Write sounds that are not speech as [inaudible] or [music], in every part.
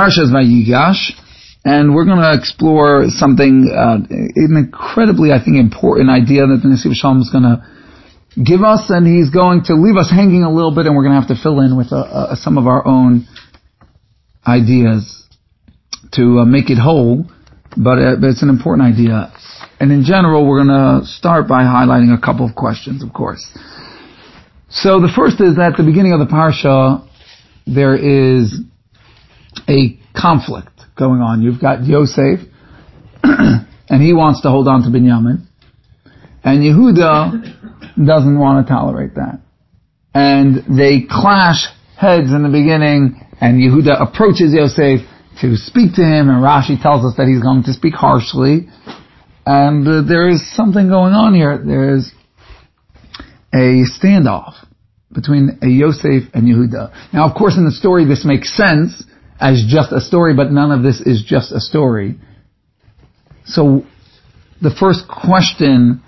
Parshas Vayigash, and we're going to explore something, uh, an incredibly, I think, important idea that the Nesiv Shalom is going to give us, and he's going to leave us hanging a little bit, and we're going to have to fill in with uh, uh, some of our own ideas to uh, make it whole, but, uh, but it's an important idea. And in general, we're going to start by highlighting a couple of questions, of course. So the first is that at the beginning of the parsha, there is a conflict going on. You've got Yosef, [clears throat] and he wants to hold on to Binyamin, and Yehuda doesn't want to tolerate that. And they clash heads in the beginning, and Yehuda approaches Yosef to speak to him, and Rashi tells us that he's going to speak harshly. And uh, there is something going on here. There is a standoff between a Yosef and Yehuda. Now, of course, in the story, this makes sense as just a story, but none of this is just a story. So, the first question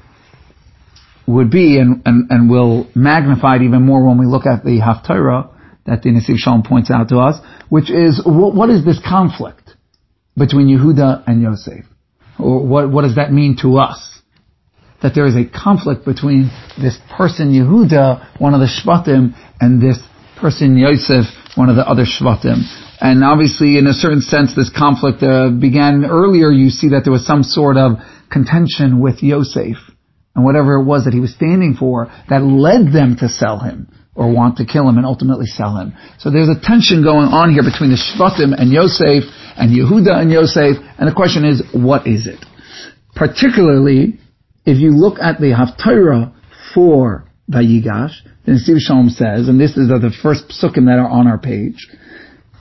would be, and, and, and we'll magnify it even more when we look at the Haftarah that the Nesiv Shalom points out to us, which is, what, what is this conflict between Yehuda and Yosef? Or what, what does that mean to us? That there is a conflict between this person Yehuda, one of the Shvatim, and this person Yosef, one of the other Shvatim. And obviously, in a certain sense, this conflict uh, began earlier. You see that there was some sort of contention with Yosef and whatever it was that he was standing for that led them to sell him or want to kill him and ultimately sell him. So there's a tension going on here between the Shvatim and Yosef and Yehuda and Yosef, and the question is, what is it? Particularly, if you look at the Haftarah for Vayigash, the Nesiv Shalom says, and this is the first psukim that are on our page,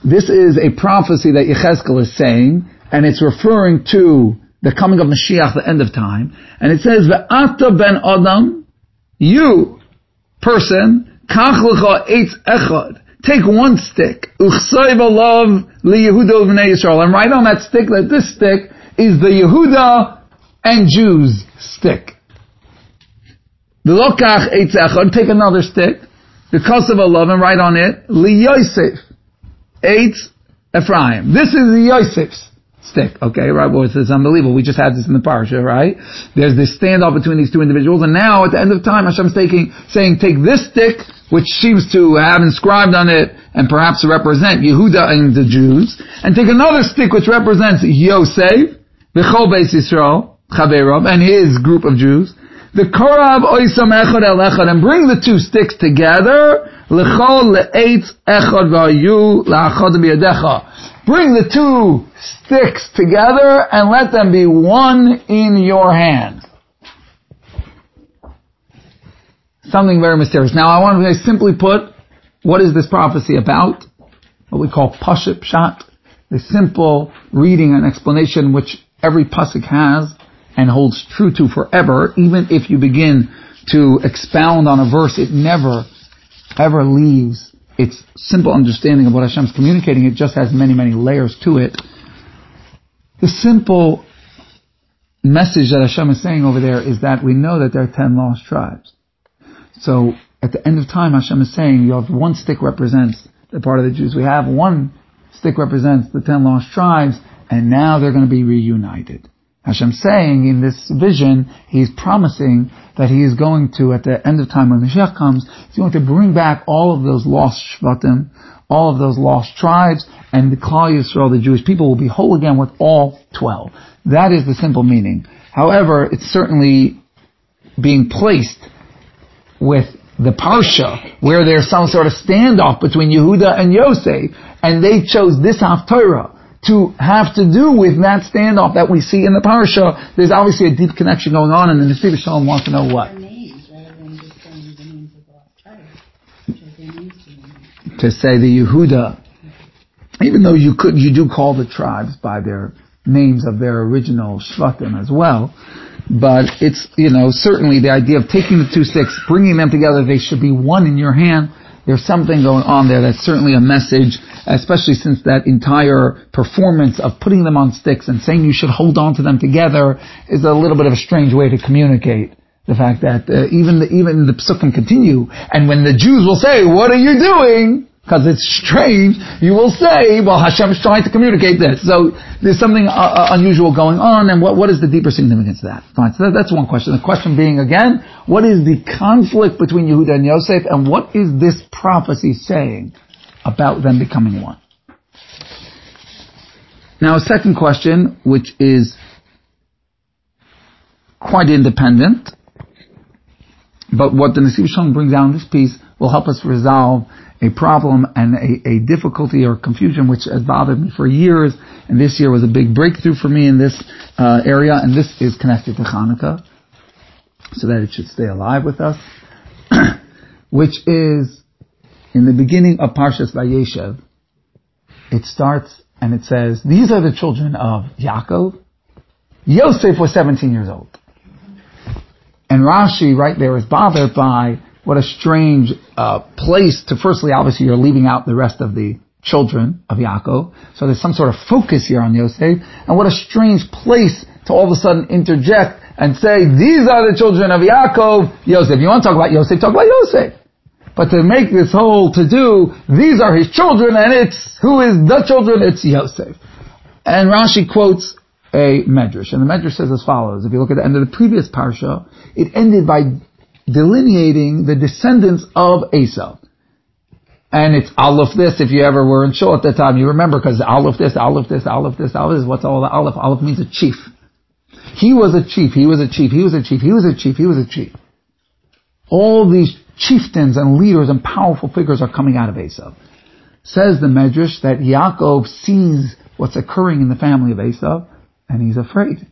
this is a prophecy that Yechezkel is saying, and it's referring to the coming of Mashiach, the end of time, and it says, Ve'ata ben Adam, you, person, kach eitz echad, take one stick, and write on that stick that this stick is the Yehuda and Jews stick. V'lokach eitz echad, take another stick, because of love, and write on it, li Yosef, eitz Ephraim. This is the Yosef's stick. Okay, right? Well, it's, unbelievable. We just had this in the parsha, right? There's this standoff between these two individuals, and now at the end of time, Hashem's taking, saying, take this stick, which seems to have inscribed on it, and perhaps represent Yehuda and the Jews, and take another stick which represents Yosef, Bechol Beis Yisrael, Chaverov, and his group of Jews, the Korab Oisam Echad El Echad, and bring the two sticks together, Lechol Le'etz Echad V'ayu La'achad B'yadecha. Bring the two sticks together and let them be one in your hand. Something very mysterious. Now I want to simply put, what is this prophecy about? What we call Pashut Pshat, the simple reading and explanation which every pasuk has and holds true to forever, even if you begin to expound on a verse, it never, ever leaves its simple understanding of what Hashem's communicating, it just has many, many layers to it. The simple message that Hashem is saying over there is that we know that there are ten lost tribes. So at the end of time, Hashem is saying you have one stick represents the part of the Jews we have, one stick represents the ten lost tribes, and now they're going to be reunited. Hashem saying in this vision, He's promising that He is going to, at the end of time when Mashiach comes, He's going to bring back all of those lost Shvatim, all of those lost tribes, and the Klal Yisrael, the Jewish people, will be whole again with all twelve. That is the simple meaning. However, it's certainly being placed with the Parsha, where there's some sort of standoff between Yehuda and Yosef, and they chose this Haftarah to have to do with that standoff that we see in the parasha. There's obviously a deep connection going on, and the Nesiv Shalom wants to know what. To say the Yehuda, even though you could, you do call the tribes by their names of their original shvatim as well, but it's, you know, certainly the idea of taking the two sticks, bringing them together, they should be one in your hand. There's something going on there that's certainly a message especially since that entire performance of putting them on sticks and saying you should hold on to them together is a little bit of a strange way to communicate the fact that uh, even the, even the psukim continue, and when the Jews will say, "What are you doing?" Because it's strange, you will say, well, Hashem is trying to communicate this. So there's something uh, uh, unusual going on, and what, what is the deeper significance of that? Fine, so that, that's one question. The question being, again, what is the conflict between Yehuda and Yosef, and what is this prophecy saying about them becoming one? Now, a second question, which is quite independent, but what the Nesiv Shalom brings down in this piece will help us resolve a problem and a, a, difficulty or confusion which has bothered me for years, and this year was a big breakthrough for me in this uh, area, and this is connected to Hanukkah, so that it should stay alive with us, [clears throat] which is in the beginning of Parshas Vayeshev. It starts and it says, "These are the children of Yaakov." Yosef was 17 years old. And Rashi right there is bothered by what a strange uh, place to firstly, obviously you're leaving out the rest of the children of Yaakov. So there's some sort of focus here on Yosef. And what a strange place to all of a sudden interject and say, these are the children of Yaakov, Yosef. You want to talk about Yosef, talk about Yosef. But to make this whole to do, these are his children and it's, who is the children? It's Yosef. And Rashi quotes a medrash. And the medrash says as follows. If you look at the end of the previous parsha, it ended by delineating the descendants of Esau. And it's Aleph this, if you ever were in Shul at that time, you remember, because Aleph this, Aleph this, Aleph this, Aleph this, what's all the Aleph? Aleph means a chief. He was a chief, he was a chief, he was a chief, he was a chief, he was a chief. All these chieftains and leaders and powerful figures are coming out of Esau. Says the Medrash that Yaakov sees what's occurring in the family of Esau, and he's afraid.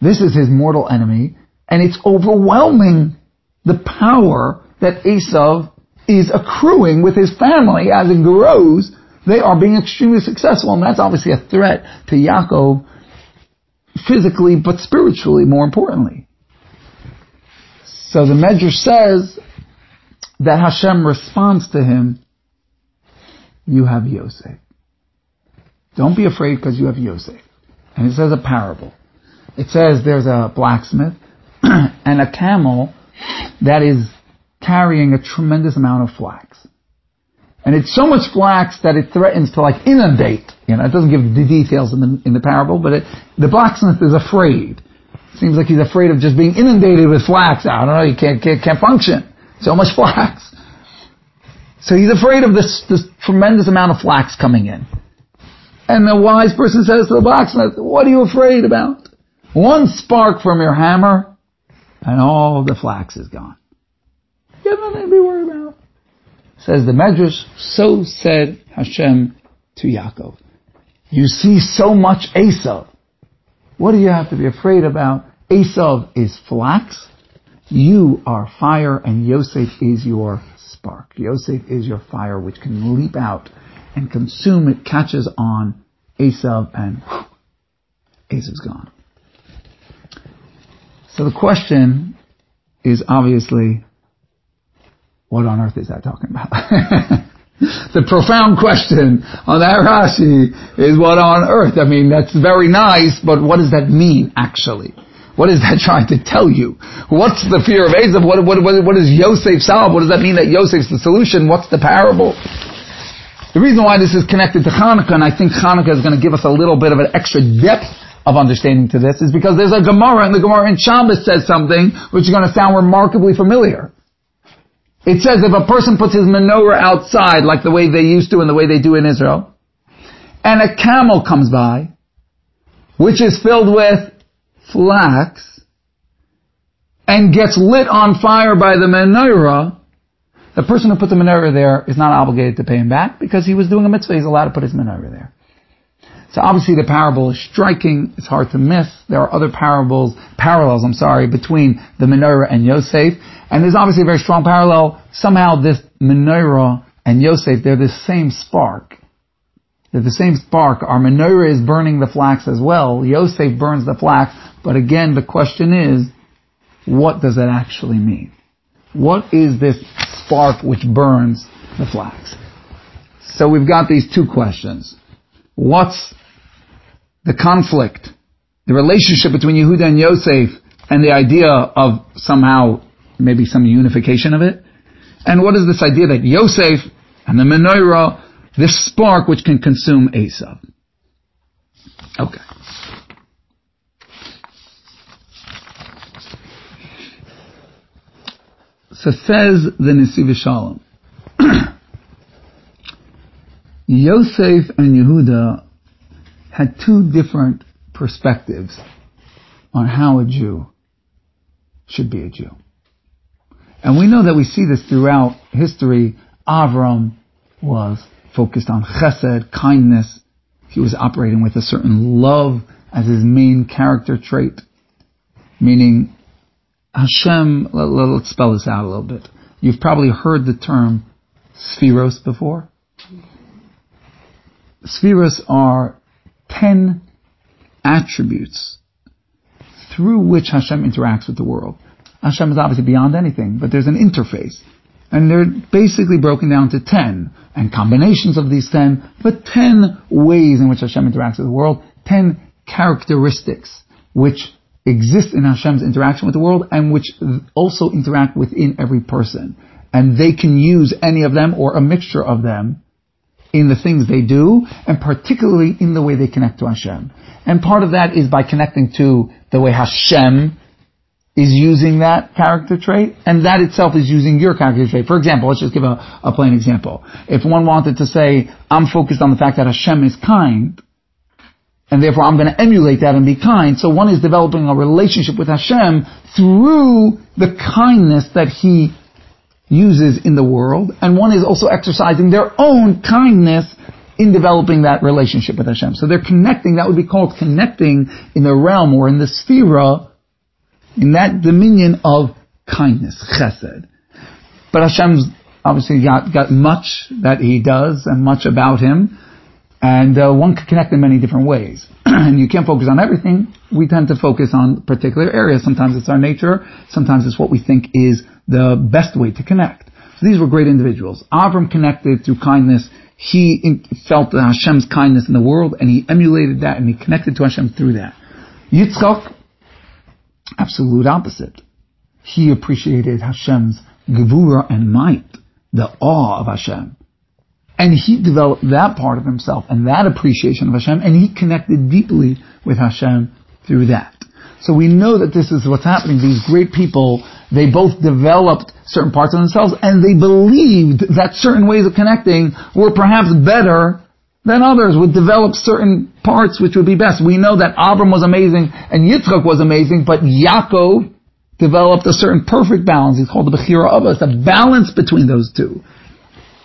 This is his mortal enemy, and it's overwhelming the power that Esau is accruing with his family as it grows. They are being extremely successful, and that's obviously a threat to Yaakov physically, but spiritually, more importantly. So the Medrash says that Hashem responds to him, you have Yosef. Don't be afraid because you have Yosef. And it says a parable. It says there's a blacksmith [clears throat] and a camel that is carrying a tremendous amount of flax. And it's so much flax that it threatens to like inundate. You know, it doesn't give the details in the, in the parable, but it, the blacksmith is afraid. Seems like he's afraid of just being inundated with flax. I don't know, he can't, can't, can't function. So much [laughs] flax. So he's afraid of this, this tremendous amount of flax coming in. And the wise person says to the blacksmith, what are you afraid about? One spark from your hammer and all the flax is gone. You have nothing to be worried about. Says the Medrash, so said Hashem to Yaakov. You see so much Esav. What do you have to be afraid about? Esav is flax. You are fire and Yosef is your spark. Yosef is your fire which can leap out and consume it, catches on Esav and whew, Esav's gone. So the question is obviously, what on earth is that talking about? [laughs] the profound question on that Rashi is what on earth? I mean, that's very nice, but what does that mean actually? What is that [laughs] trying to tell you? What's the fear of Esav? What, what, what, what does Yosef solve? What does that mean that Yosef's the solution? What's the parable? The reason why this is connected to Hanukkah, and I think Hanukkah is going to give us a little bit of an extra depth of understanding to this is because there's a Gemara, and the Gemara in Shabbos says something which is going to sound remarkably familiar. It says if a person puts his menorah outside, like the way they used to and the way they do in Israel, and a camel comes by, which is filled with flax, and gets lit on fire by the menorah, the person who put the menorah there is not obligated to pay him back because he was doing a mitzvah. He's allowed to put his menorah there. So obviously the parable is striking. It's hard to miss. There are other parables, parallels, I'm sorry, between the menorah and Yosef. And there's obviously a very strong parallel. Somehow this menorah and Yosef, they're the same spark. They're the same spark. Our menorah is burning the flax as well. Yosef burns the flax. But again, the question is, what does that actually mean? What is this spark which burns the flax? So we've got these two questions. What's the conflict, the relationship between Yehuda and Yosef, and the idea of somehow maybe some unification of it. And what is this idea that Yosef And the menorah, this spark which can consume Esav. Okay. So says the Nesiv Shalom. [clears throat] Yosef and Yehuda had two different perspectives on how a Jew should be a Jew. And we know that we see this throughout history. Avram was focused on chesed, kindness. He was operating with a certain love as his main character trait. Meaning, Hashem, let, us spell this out a little bit. You've probably heard the term sefiros before. Sefiros are ten attributes through which Hashem interacts with the world. Hashem is obviously beyond anything, but there's an interface. And they're basically broken down to ten, and combinations of these ten, but ten ways in which Hashem interacts with the world, ten characteristics which exist in Hashem's interaction with the world and which also interact within every person. And they can use any of them or a mixture of them in the things they do, and particularly in the way they connect to Hashem. And part of that is by connecting to the way Hashem is using that character trait, and that itself is using your character trait. For example, let's just give a, a plain example. If one wanted to say, I'm focused on the fact that Hashem is kind, and therefore I'm going to emulate that and be kind, so one is developing a relationship with Hashem through the kindness that He uses in the world, and one is also exercising their own kindness in developing that relationship with Hashem. So they're connecting, that would be called connecting in the realm or in the sphere, in that dominion of kindness, chesed. But Hashem's obviously got, got much that He does and much about Him, and uh, one can connect in many different ways. [clears throat] and you can't focus on everything. We tend to focus on particular areas. Sometimes it's our nature, sometimes it's what we think is the best way to connect. So these were great individuals. Avram connected through kindness. He felt Hashem's kindness in the world, and he emulated that, and he connected to Hashem through that. Yitzchak, absolute opposite. He appreciated Hashem's gevura and might, the awe of Hashem. And he developed that part of himself and that appreciation of Hashem, and he connected deeply with Hashem through that. So we know that this is what's happening. These great people they both developed certain parts of themselves and they believed that certain ways of connecting were perhaps better than others, would develop certain parts which would be best. We know that Abram was amazing and Yitzchak was amazing, but Yaakov developed a certain perfect balance. He's called the Bechir HaAvos, a balance between those two,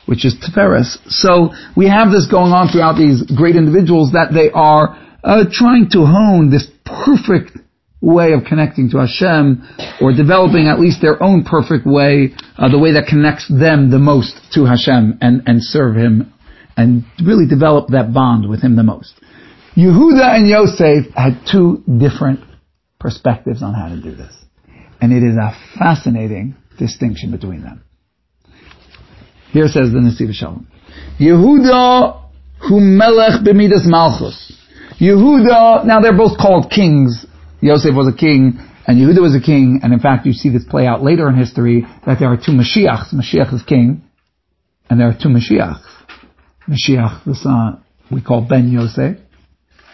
which is Tiferes. So we have this going on throughout these great individuals that they are uh, trying to hone this perfect way of connecting to Hashem, or developing at least their own perfect way, uh, the way that connects them the most to Hashem and, and serve Him, and really develop that bond with Him the most. Yehuda and Yosef had two different perspectives on how to do this. And it is a fascinating distinction between them. Here says the Nesiv Shalom. Yehuda hu melech b'midas malchus. Yehuda, now they're both called kings Yosef was a king, and Yehuda was a king, and in fact you see this play out later in history, that there are two Mashiachs. Mashiach is king, and there are two Mashiachs. Mashiach, the son, we call Ben Yosef,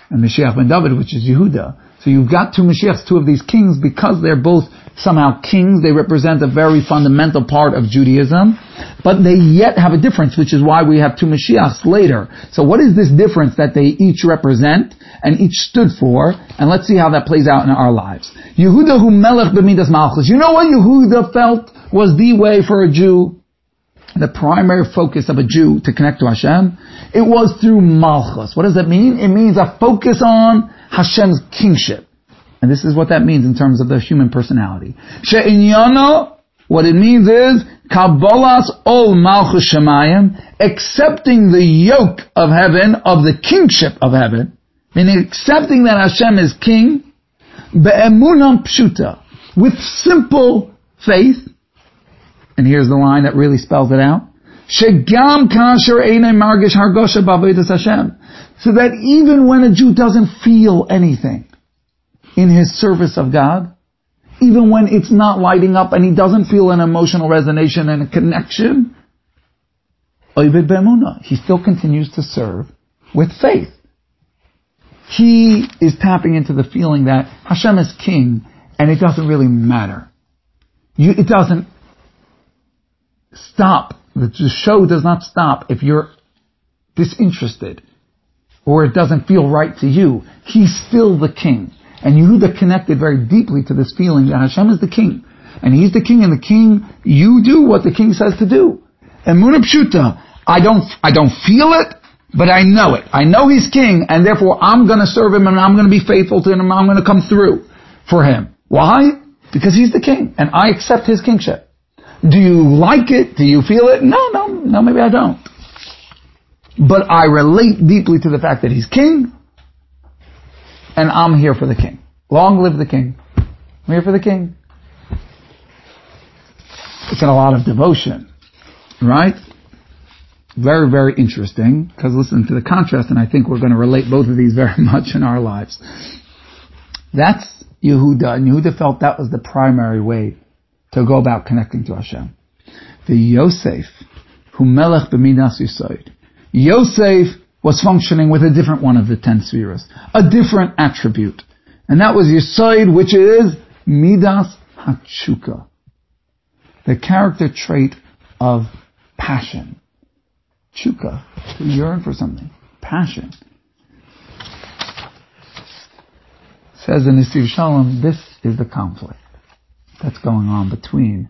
and Mashiach ben David, which is Yehuda. So you've got two Mashiachs, two of these kings, because they're both somehow kings, they represent a very fundamental part of Judaism, but they yet have a difference, which is why we have two Mashiachs later. So what is this difference that they each represent and each stood for? And let's see how that plays out in our lives. Yehuda hu melech b'midas malchus. You know what Yehuda felt was the way for a Jew the primary focus of a Jew to connect to Hashem, it was through Malchus. What does that mean? It means a focus on Hashem's kingship. And this is what that means in terms of the human personality. She'inyano, what it means is, Kabbalas ol malchus shemayim, accepting the yoke of heaven, of the kingship of heaven, meaning accepting that Hashem is king, be'emunam pshuta, with simple faith, and here's the line that really spells it out, Shegam kasher margish hargosha Hashem. So that even when a Jew doesn't feel anything in his service of God, even when it's not lighting up and he doesn't feel an emotional resonation and a connection. He still continues to serve with faith. He is tapping into the feeling that Hashem is king and it doesn't really matter. You, it doesn't stop. The show does not stop if you're disinterested or it doesn't feel right to you. He's still the king. And Yehuda connected very deeply to this feeling that Hashem is the king. And he's the king and the king, you do what the king says to do. And Munapshuta, I don't, I don't feel it, but I know it. I know he's king and therefore I'm gonna serve him and I'm gonna be faithful to him and I'm gonna come through for him. Why? Because he's the king and I accept his kingship. Do you like it? Do you feel it? No, no, no, maybe I don't. But I relate deeply to the fact that he's king, and I'm here for the king. Long live the king. I'm here for the king. It's in a lot of devotion, right? Very, very interesting, because listen to the contrast, and I think we're going to relate both of these [laughs] very much in our lives. That's Yehuda, and Yehuda felt that was the primary way to go about connecting to Hashem. The Yosef, who melech b'midas yisoid. Yosef was functioning with a different one of the ten spheres, a different attribute. And that was Yisoid, which is midas hachuka. The character trait of passion. Chuka, to yearn for something. Passion. Says in Nesiv Shalom, this is the conflict that's going on between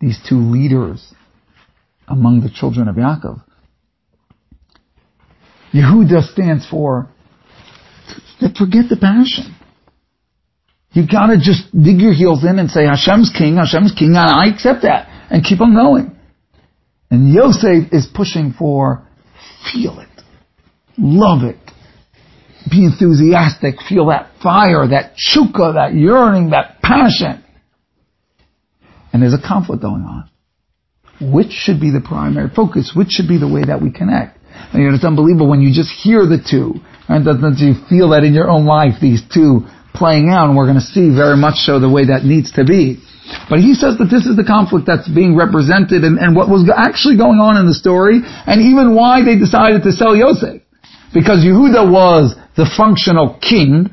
these two leaders among the children of Yaakov. Yehuda stands for forget the passion. You gotta just dig your heels in and say Hashem's king, Hashem's king, and I accept that, and keep on going. And Yosef is pushing for feel it, love it, be enthusiastic, feel that fire, that chuka, that yearning, that passion and there's a conflict going on. Which should be the primary focus? Which should be the way that we connect? And it's unbelievable when you just hear the two, and doesn't you feel that in your own life, these two playing out, and we're going to see very much so the way that needs to be. But he says that this is the conflict that's being represented and, and what was actually going on in the story, and even why they decided to sell Yosef. Because Yehuda was the functional king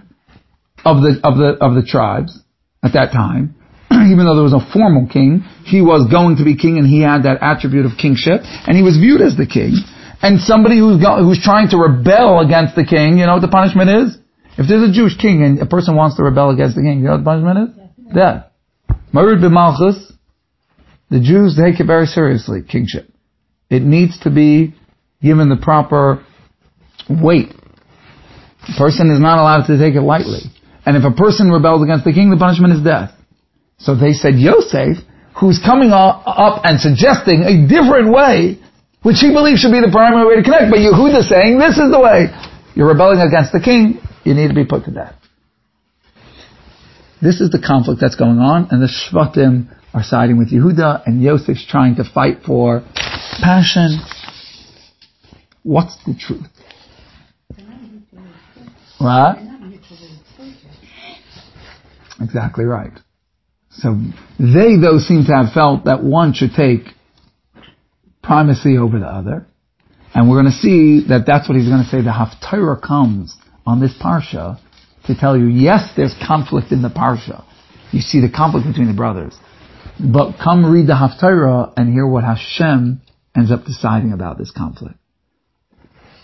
of the, of the, of the tribes at that time. [clears throat] even though there was no formal king, he was going to be king and he had that attribute of kingship and he was viewed as the king. And somebody who's, go, who's trying to rebel against the king, you know what the punishment is? If there's a Jewish king and a person wants to rebel against the king, you know what the punishment is? Death. Marid b'malchus, the Jews take it very seriously, kingship. It needs to be given the proper weight. The person is not allowed to take it lightly. And if a person rebels against the king, the punishment is death. So they said Yosef, who's coming up and suggesting a different way, which he believes should be the primary way to connect, but Yehuda saying this is the way. You're rebelling against the king, you need to be put to death. This is the conflict that's going on, and the Shvatim are siding with Yehuda, and Yosef's trying to fight for passion. What's the truth? Right? Exactly right. So they, though, seem to have felt that one should take primacy over the other. And we're going to see that that's what he's going to say. The Haftarah comes on this Parsha to tell you, yes, there's conflict in the Parsha. You see the conflict between the brothers. But come read the Haftarah and hear what Hashem ends up deciding about this conflict.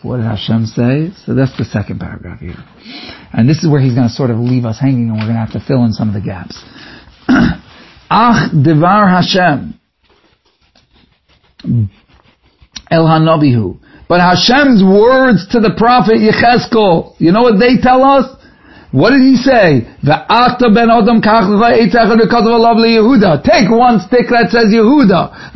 What did Hashem say? So that's the second paragraph here. And this is where he's going to sort of leave us hanging and we're going to have to fill in some of the gaps. [coughs] Ach devar Hashem. El Hanabihu. But Hashem's words to the prophet Yechezkel, you know what they tell us? What did he say? Ve'ata ben Adam kach Yehuda. Take one stick that says Yehuda.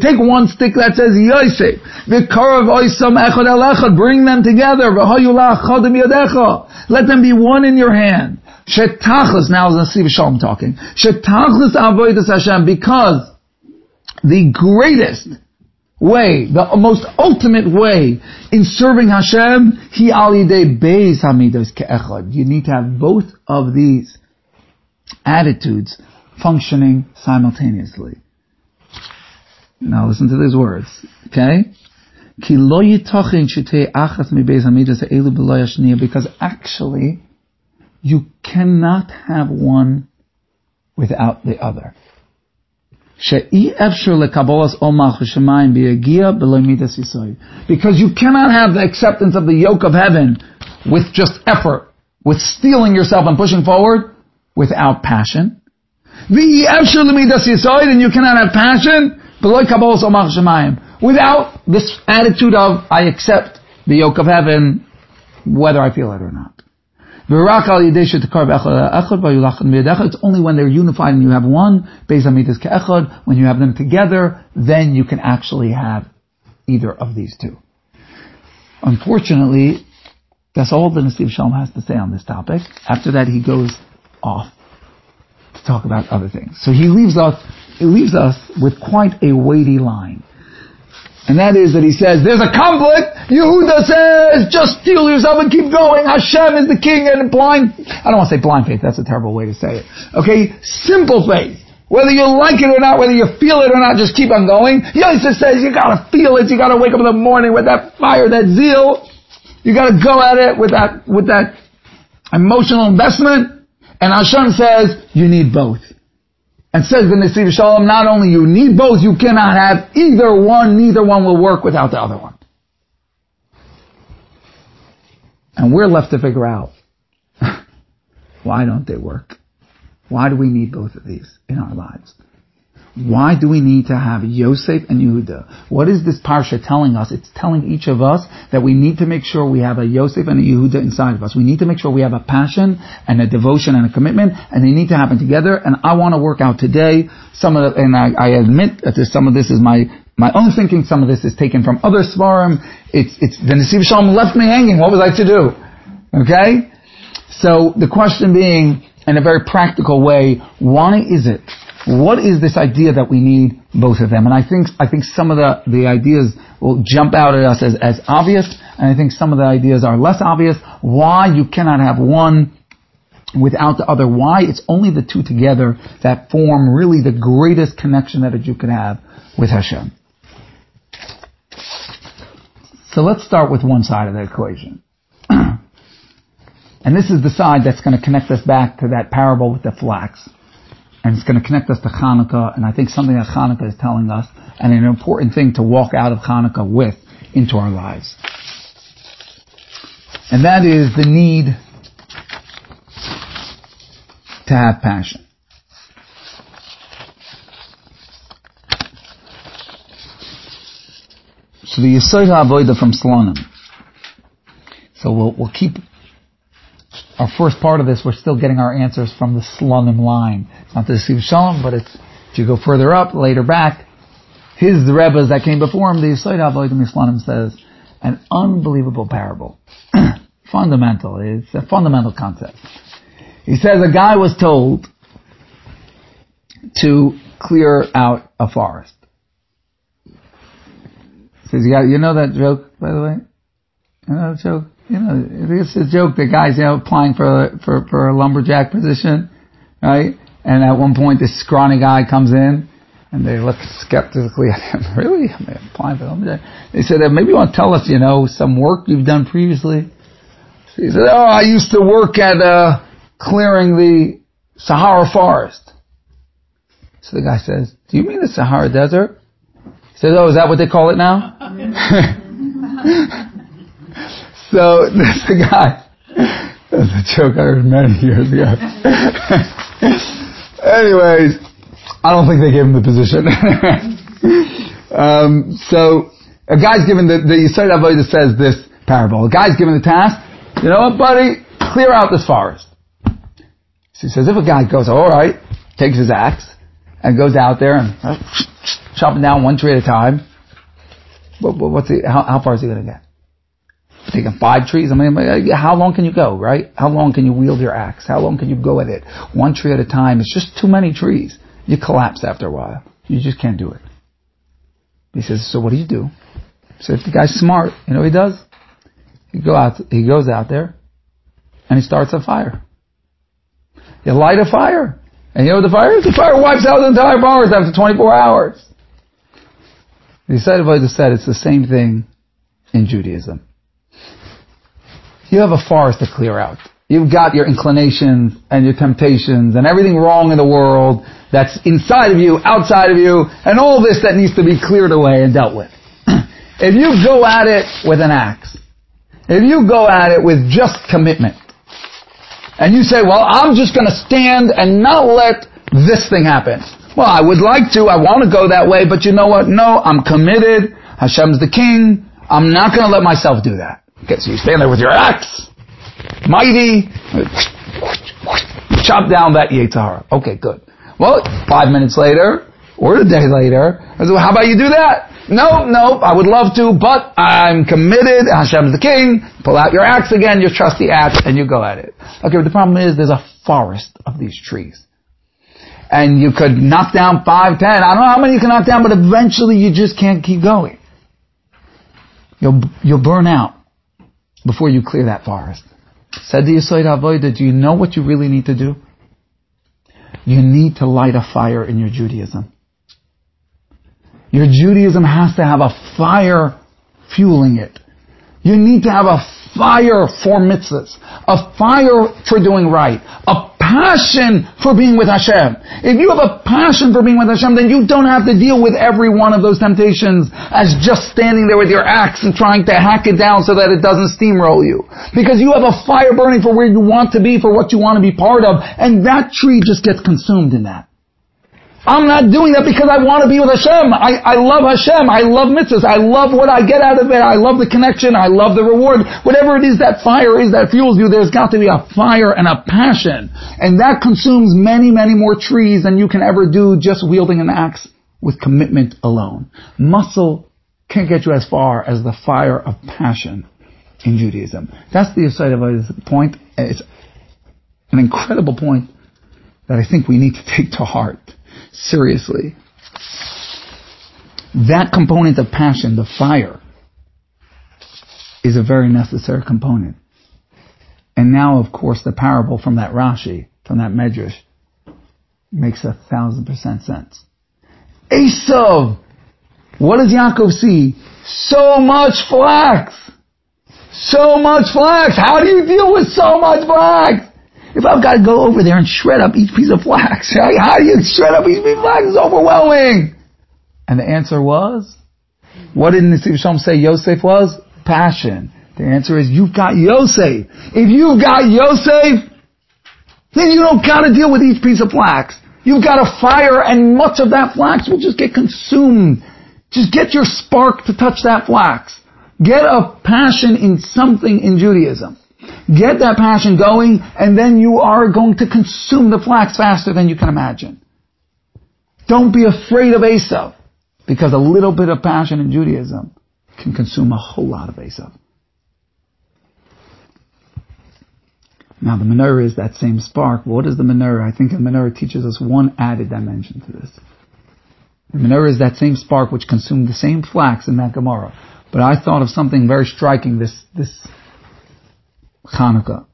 Take one stick that says Yosef. V'karav oisam echad el. Bring them together. V'hayulach chadim yadecha. Let them be one in your hand. Shetachlis, now is Nesiv Shalom talking. Shetachlis avodas Hashem, because the greatest way, the most ultimate way in serving Hashem, He alidei beis hamidos ke'echad. You need to have both of these attitudes functioning simultaneously. Now listen to these words. Okay? Because actually, you cannot have one without the other. Because you cannot have the acceptance of the yoke of heaven with just effort, with steeling yourself and pushing forward without passion. And you cannot have passion without this attitude of, I accept the yoke of heaven, whether I feel it or not. It's only when they're unified and you have one, based on ke'echad, when you have them together, then you can actually have either of these two. Unfortunately, that's all the Nesiv Shalom has to say on this topic. After that, he goes off to talk about other things. So he leaves us, he leaves us with quite a weighty line. And that is that he says, there's a conflict. Yehuda says, just steel yourself and keep going. Hashem is the king and blind, I don't want to say blind faith. That's a terrible way to say it. Okay? Simple faith. Whether you like it or not, whether you feel it or not, just keep on going. Yosef says you gotta feel it. You gotta wake up in the morning with that fire, that zeal. You gotta go at it with that, with that emotional investment. And Hashem says you need both. And says the Nesiv Shalom, not only you need both, you cannot have either one, neither one will work without the other one. And we're left to figure out, [laughs] why don't they work? Why do we need both of these in our lives? Why do we need to have Yosef and Yehuda? What is this parsha telling us? It's telling each of us that we need to make sure we have a Yosef and a Yehuda inside of us. We need to make sure we have a passion and a devotion and a commitment, and they need to happen together. And I want to work out today some of the, and I, I admit that some of this is my my own thinking. Some of this is taken from other svarim. It's it's the Nesiv Shalom left me hanging. What was I to do? Okay. So the question being, in a very practical way, why is it what is this idea that we need both of them? And I think, I think some of the, the ideas will jump out at us as, as obvious, and I think some of the ideas are less obvious. Why you cannot have one without the other. Why it's only the two together that form really the greatest connection that a Jew can have with Hashem. So let's start with one side of the equation. And this is the side that's going to connect us back to that parable with the flax and it's going to connect us to Hanukkah, and I think something that Hanukkah is telling us, and an important thing to walk out of Hanukkah with into our lives. And that is the need to have passion. So the Yisod HaAvodah from Slonim. So we'll, we'll keep our first part of this, we're still getting our answers from the Slonim line. It's not the Siv Shalom, but it's, if you go further up, later back, his Rebbes that came before him, the Yisod Avodim Slonim says, an unbelievable parable. [clears throat] fundamental. It's a fundamental concept. He says a guy was told to clear out a forest. He says, you, got, you know that joke, by the way? You know that joke? You know, it's a joke that guys, you know, applying for, for, for a lumberjack position, right? And at one point this scrawny guy comes in and they look skeptically at him. [laughs] really? I'm applying for lumberjack. They said, maybe you want to tell us, you know, some work you've done previously. So he said, oh, I used to work at, uh, clearing the Sahara forest. So the guy says, do you mean the Sahara desert? He says, oh, is that what they call it now? [laughs] [laughs] So [laughs] there's a guy. That's a joke I heard many years ago. [laughs] Anyways, I don't think they gave him the position. [laughs] um, so a guy's given the the Yisod HaAvodah says this parable. A guy's given the task. You know what, buddy? Clear out this forest. So he says, if a guy goes, all right, takes his axe and goes out there and uh, chopping down one tree at a time. What, what's he, how, how far is he going to get? Taking five trees. I mean, uh, how long can you go, right? How long can you wield your axe? How long can you go at it? One tree at a time. It's just too many trees. You collapse after a while. You just can't do it. He says, so what do you do? So if the guy's smart, you know what he does? He go out, he goes out there, and he starts a fire. You light a fire. And you know what the fire is? The fire wipes out the entire forest after 24 hours. The Avodah said it's the same thing in Judaism. You have a forest to clear out. You've got your inclinations and your temptations and everything wrong in the world that's inside of you, outside of you, and all this that needs to be cleared away and dealt with. [clears throat] if you go at it with an axe, if you go at it with just commitment, and you say, well, I'm just to stand and not let this thing happen. Well, I would like to, I want to go that way, but you know what? No, I'm committed. Hashem's the king. I'm not going to let myself do that. Okay, so you stand there with your axe, mighty, chop down that Yetzer Hara. Okay, good. Well, five minutes later, or a day later, I said, well, how about you do that? No, no, I would love to, but I'm committed. Hashem's the king. Pull out your axe again, your trusty axe, and you go at it. Okay, but the problem is there's a forest of these trees. And you could knock down five, ten, I don't know how many you can knock down, but eventually you just can't keep going. You'll, you'll burn out before you clear that forest. Said the Yisod HaAvodah, do you know what you really need to do? You need to light a fire in your Judaism. Your Judaism has to have a fire fueling it. You need to have a fire for mitzvahs, a fire for doing right, a passion for being with Hashem. If you have a passion for being with Hashem, then you don't have to deal with every one of those temptations as just standing there with your axe and trying to hack it down so that it doesn't steamroll you. Because you have a fire burning for where you want to be, for what you want to be part of, and that tree just gets consumed in that. I'm not doing that because I want to be with Hashem. I, I love Hashem. I love mitzvahs. I love what I get out of it. I love the connection. I love the reward. Whatever it is that fire is that fuels you, there's got to be a fire and a passion. And that consumes many, many more trees than you can ever do just wielding an axe with commitment alone. Muscle can't get you as far as the fire of passion in Judaism. That's the side of the point. It's an incredible point that I think we need to take to heart seriously. That component of passion, the fire, is a very necessary component. And now, of course, the parable from that Rashi, from that Medrash, makes a thousand percent sense. Esav! What does Yaakov see? So much flax! So much flax! How do you deal with so much flax? If I've got to go over there and shred up each piece of flax, [laughs] how do you shred up each piece of flax? It's overwhelming. And the answer was, what did Nesiv Shalom say Yosef was? Passion. The answer is, you've got Yosef. If you've got Yosef, then you don't gotta deal with each piece of flax. You've got a fire and much of that flax will just get consumed. Just get your spark to touch that flax. Get a passion in something in Judaism. Get that passion going, and then you are going to consume the flax faster than you can imagine. Don't be afraid of Esav, because a little bit of passion in Judaism can consume a whole lot of Esav. Now the menorah is that same spark. What is the menorah? I think the menorah teaches us one added dimension to this. The menorah is that same spark which consumed the same flax in that Gemara. But I thought of something very striking this, this Hanukkah.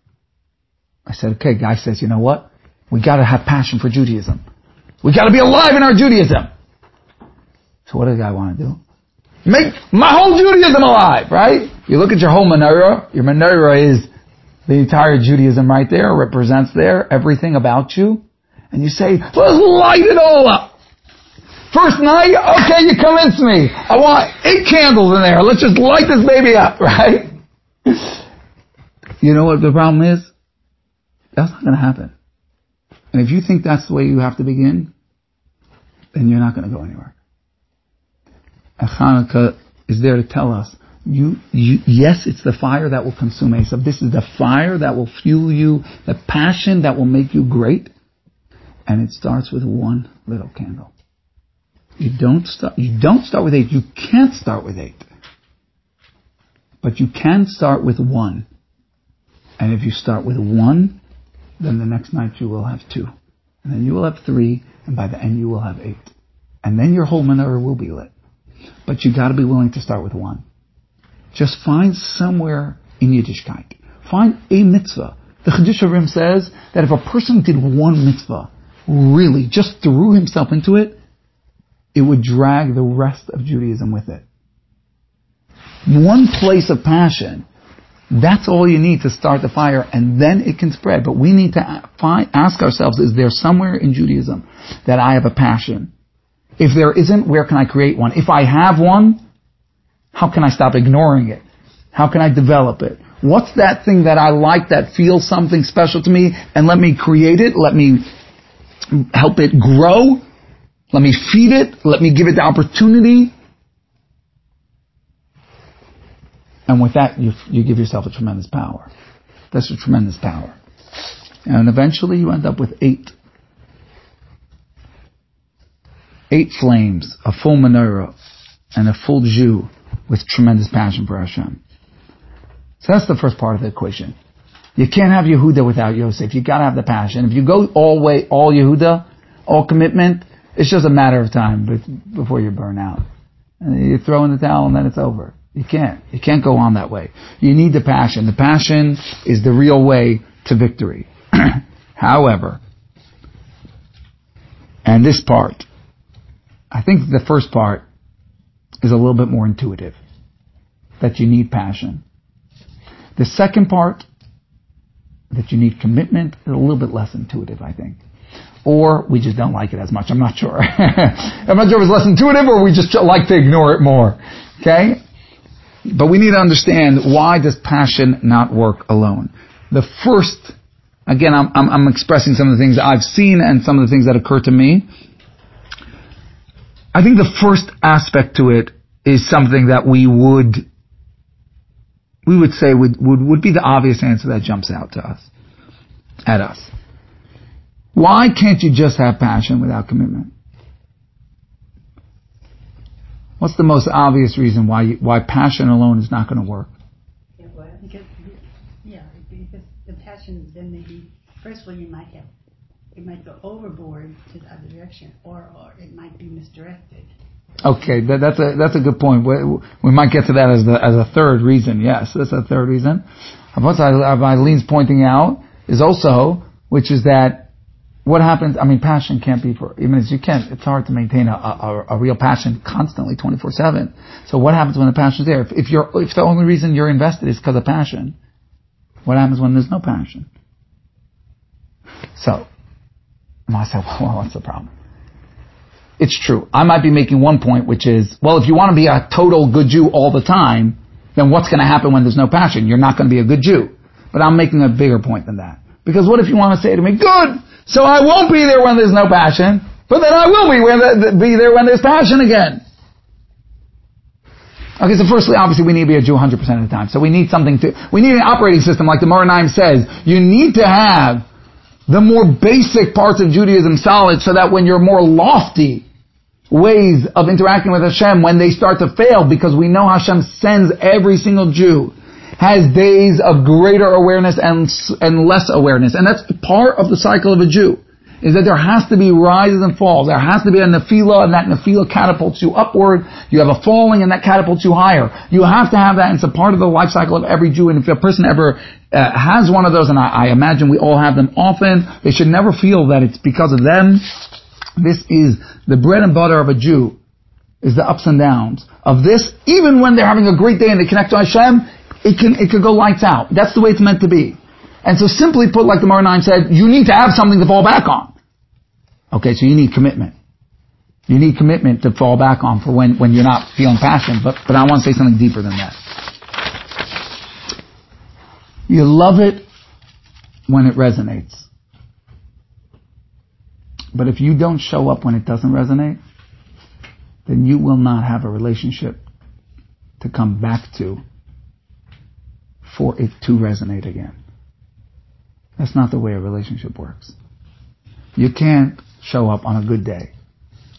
I said, okay, guy says, you know what? We gotta have passion for Judaism. We gotta be alive in our Judaism. So what does guy want to do? Make my whole Judaism alive, right? You look at your whole menorah, your menorah is the entire Judaism right there, represents there everything about you. And you say, let's light it all up. First night, okay, you convince me. I want eight candles in there. Let's just light this baby up, [laughs] right? You know what the problem is? That's not going to happen. And if you think that's the way you have to begin, then you're not going to go anywhere. And Hanukkah is there to tell us, you, you, yes, it's the fire that will consume Esav. This is the fire that will fuel you, the passion that will make you great. And it starts with one little candle. You don't start, you don't start with eight. You can't start with eight. But you can start with one. And if you start with one, then the next night you will have two. And then you will have three, and by the end you will have eight. And then your whole menorah will be lit. But you gotta be willing to start with one. Just find somewhere in Yiddishkeit. Find a mitzvah. The Chiddushei HaRim says that if a person did one mitzvah, really just threw himself into it, it would drag the rest of Judaism with it. One place of passion, that's all you need to start the fire, and then it can spread. But we need to find, ask ourselves, is there somewhere in Judaism that I have a passion? If there isn't, where can I create one? If I have one, how can I stop ignoring it? How can I develop it? What's that thing that I like that feels something special to me and let me create it? Let me help it grow? Let me feed it? Let me give it the opportunity? And with that, you, you give yourself a tremendous power. That's a tremendous power. And eventually you end up with eight. Eight flames, a full menorah, and a full Jew with tremendous passion for Hashem. So that's the first part of the equation. You can't have Yehuda without Yosef. You gotta have the passion. If you go all way, all Yehuda, all commitment, it's just a matter of time before you burn out. And you throw in the towel and then it's over. You can't. You can't go on that way. You need the passion. The passion is the real way to victory. [clears throat] However, and this part, I think the first part is a little bit more intuitive. That you need passion. The second part, that you need commitment, is a little bit less intuitive, I think. Or we just don't like it as much. I'm not sure. [laughs] I'm not sure it's less intuitive or we just like to ignore it more. Okay? But we need to understand why does passion not work alone? The first, again, I'm, I'm, I'm expressing some of the things I've seen and some of the things that occur to me. I think the first aspect to it is something that we would, we would say would, would, would be the obvious answer that jumps out to us, at us. Why can't you just have passion without commitment? What's the most obvious reason why you, why passion alone is not going to work? Yeah, well, because yeah, because the passion then maybe first of all you might have it might go overboard to the other direction, or or it might be misdirected. Okay, that, that's a that's a good point. We, we, might get to that as the as a third reason. Yes, that's a third reason. What Eileen's pointing out is also, which is that what happens? I mean, passion can't be for even as you can't. It's hard to maintain a, a, a real passion constantly, twenty four seven. So what happens when the passion is there? If, if you're if the only reason you're invested is because of passion, what happens when there's no passion? So, I say, [laughs] well, what's the problem? It's true. I might be making one point, which is, well, if you want to be a total good Jew all the time, then what's going to happen when there's no passion? You're not going to be a good Jew. But I'm making a bigger point than that. Because what if you want to say to me, good, so I won't be there when there's no passion, but then I will be, when be there when there's passion again. Okay, so firstly, obviously we need to be a Jew 100% of the time. So we need something to, we need an operating system like the Moranim says. You need to have the more basic parts of Judaism solid so that when your more lofty ways of interacting with Hashem, when they start to fail, because we know Hashem sends every single Jew has days of greater awareness and, and less awareness. And that's part of the cycle of a Jew. Is that there has to be rises and falls. There has to be a nefila, and that nefila catapults you upward. You have a falling, and that catapults you higher. You have to have that, and it's a part of the life cycle of every Jew. And if a person ever uh, has one of those, and I, I imagine we all have them often, they should never feel that it's because of them. This is the bread and butter of a Jew, is the ups and downs of this. Even when they're having a great day and they connect to Hashem, it can, it could go lights out. That's the way it's meant to be. And so simply put, like the Moranim said, you need to have something to fall back on. Okay, so you need commitment. You need commitment to fall back on for when, when you're not feeling passion. But, but I want to say something deeper than that. You love it when it resonates. But if you don't show up when it doesn't resonate, then you will not have a relationship to come back to for it to resonate again. That's not the way a relationship works. You can't show up on a good day,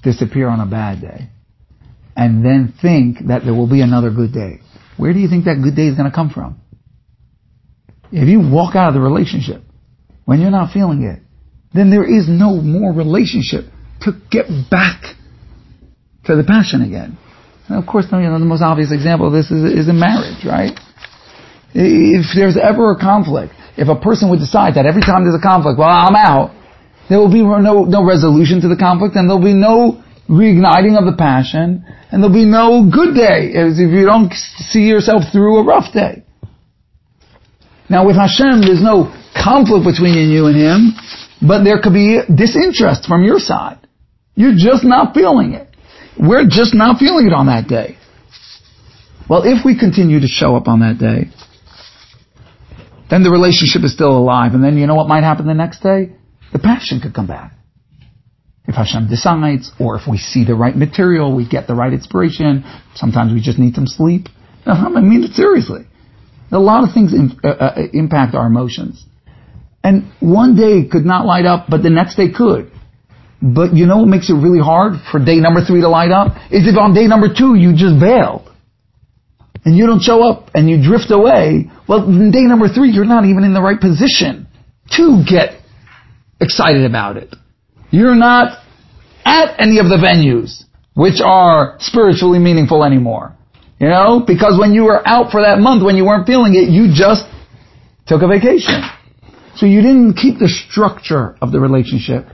disappear on a bad day, and then think that there will be another good day. Where do you think that good day is going to come from? If you walk out of the relationship when you're not feeling it, then there is no more relationship to get back to the passion again. And of course, you know, the most obvious example of this is, is in marriage, right? If there's ever a conflict, if a person would decide that every time there's a conflict, well, I'm out, there will be no, no resolution to the conflict and there'll be no reigniting of the passion, and there'll be no good day if you don't see yourself through a rough day. Now with Hashem, there's no conflict between you and Him, but there could be disinterest from your side. You're just not feeling it. We're just not feeling it on that day. Well, if we continue to show up on that day, then the relationship is still alive, and then you know what might happen the next day? The passion could come back. If Hashem decides, or if we see the right material, we get the right inspiration, sometimes we just need some sleep. I mean it seriously. A lot of things in, uh, uh, impact our emotions. And one day could not light up, but the next day could. But you know what makes it really hard for day number three to light up? Is if on day number two you just bailed. And you don't show up and you drift away. Well, day number three you're not even in the right position to get excited about it. You're not at any of the venues which are spiritually meaningful anymore. You know, because when you were out for that month, when you weren't feeling it, you just took a vacation. So you didn't keep the structure of the relationship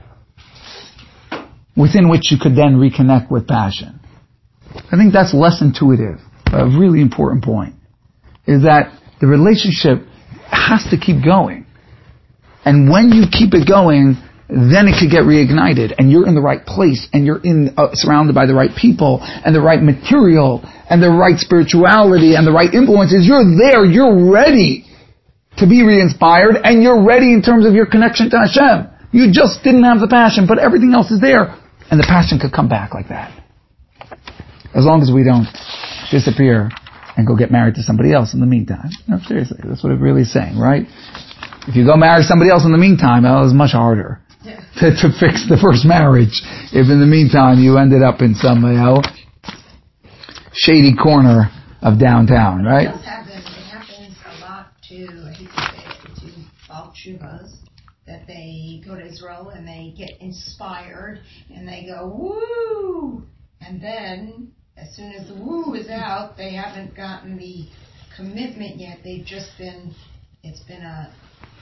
within which you could then reconnect with passion. I think that's less intuitive, a really important point, is that the relationship has to keep going. And when you keep it going, then it could get reignited and you're in the right place and you're in uh, surrounded by the right people and the right material and the right spirituality and the right influences. You're there. You're ready to be re-inspired and you're ready in terms of your connection to Hashem. You just didn't have the passion but everything else is there and the passion could come back like that. As long as we don't disappear and go get married to somebody else in the meantime no seriously that's what it really is saying right if you go marry somebody else in the meantime, well, it's much harder to, [laughs] to fix the first marriage if in the meantime you ended up in some, you know, shady corner of downtown, right? It does happen. It happens a lot to, I hate to say it, to Baal Tshuvas, that they go to Israel and they get inspired and they go, woo! And then, as soon as the woo is out, they haven't gotten the commitment yet. They've just been, it's been a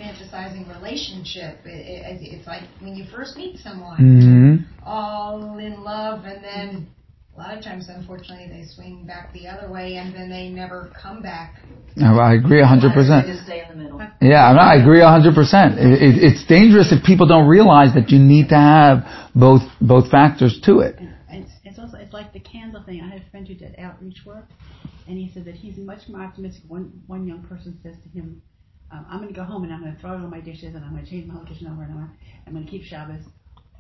fantasizing relationship. It, it, it's like when you first meet someone, Mm-hmm. all in love, and then a lot of times, unfortunately, they swing back the other way, and then they never come back. No, I agree a hundred percent. Just stay in the middle. Yeah, I agree a hundred percent. It- it- It's dangerous if people don't realize that you need to have both both factors to it. And it's, it's also it's like the candle thing. I had a friend who did outreach work, and he said that he's much more optimistic. One one young person says to him, um, "I'm going to go home and I'm going to throw out all my dishes and I'm going to change my whole kitchen over and over. I'm going to keep Shabbos."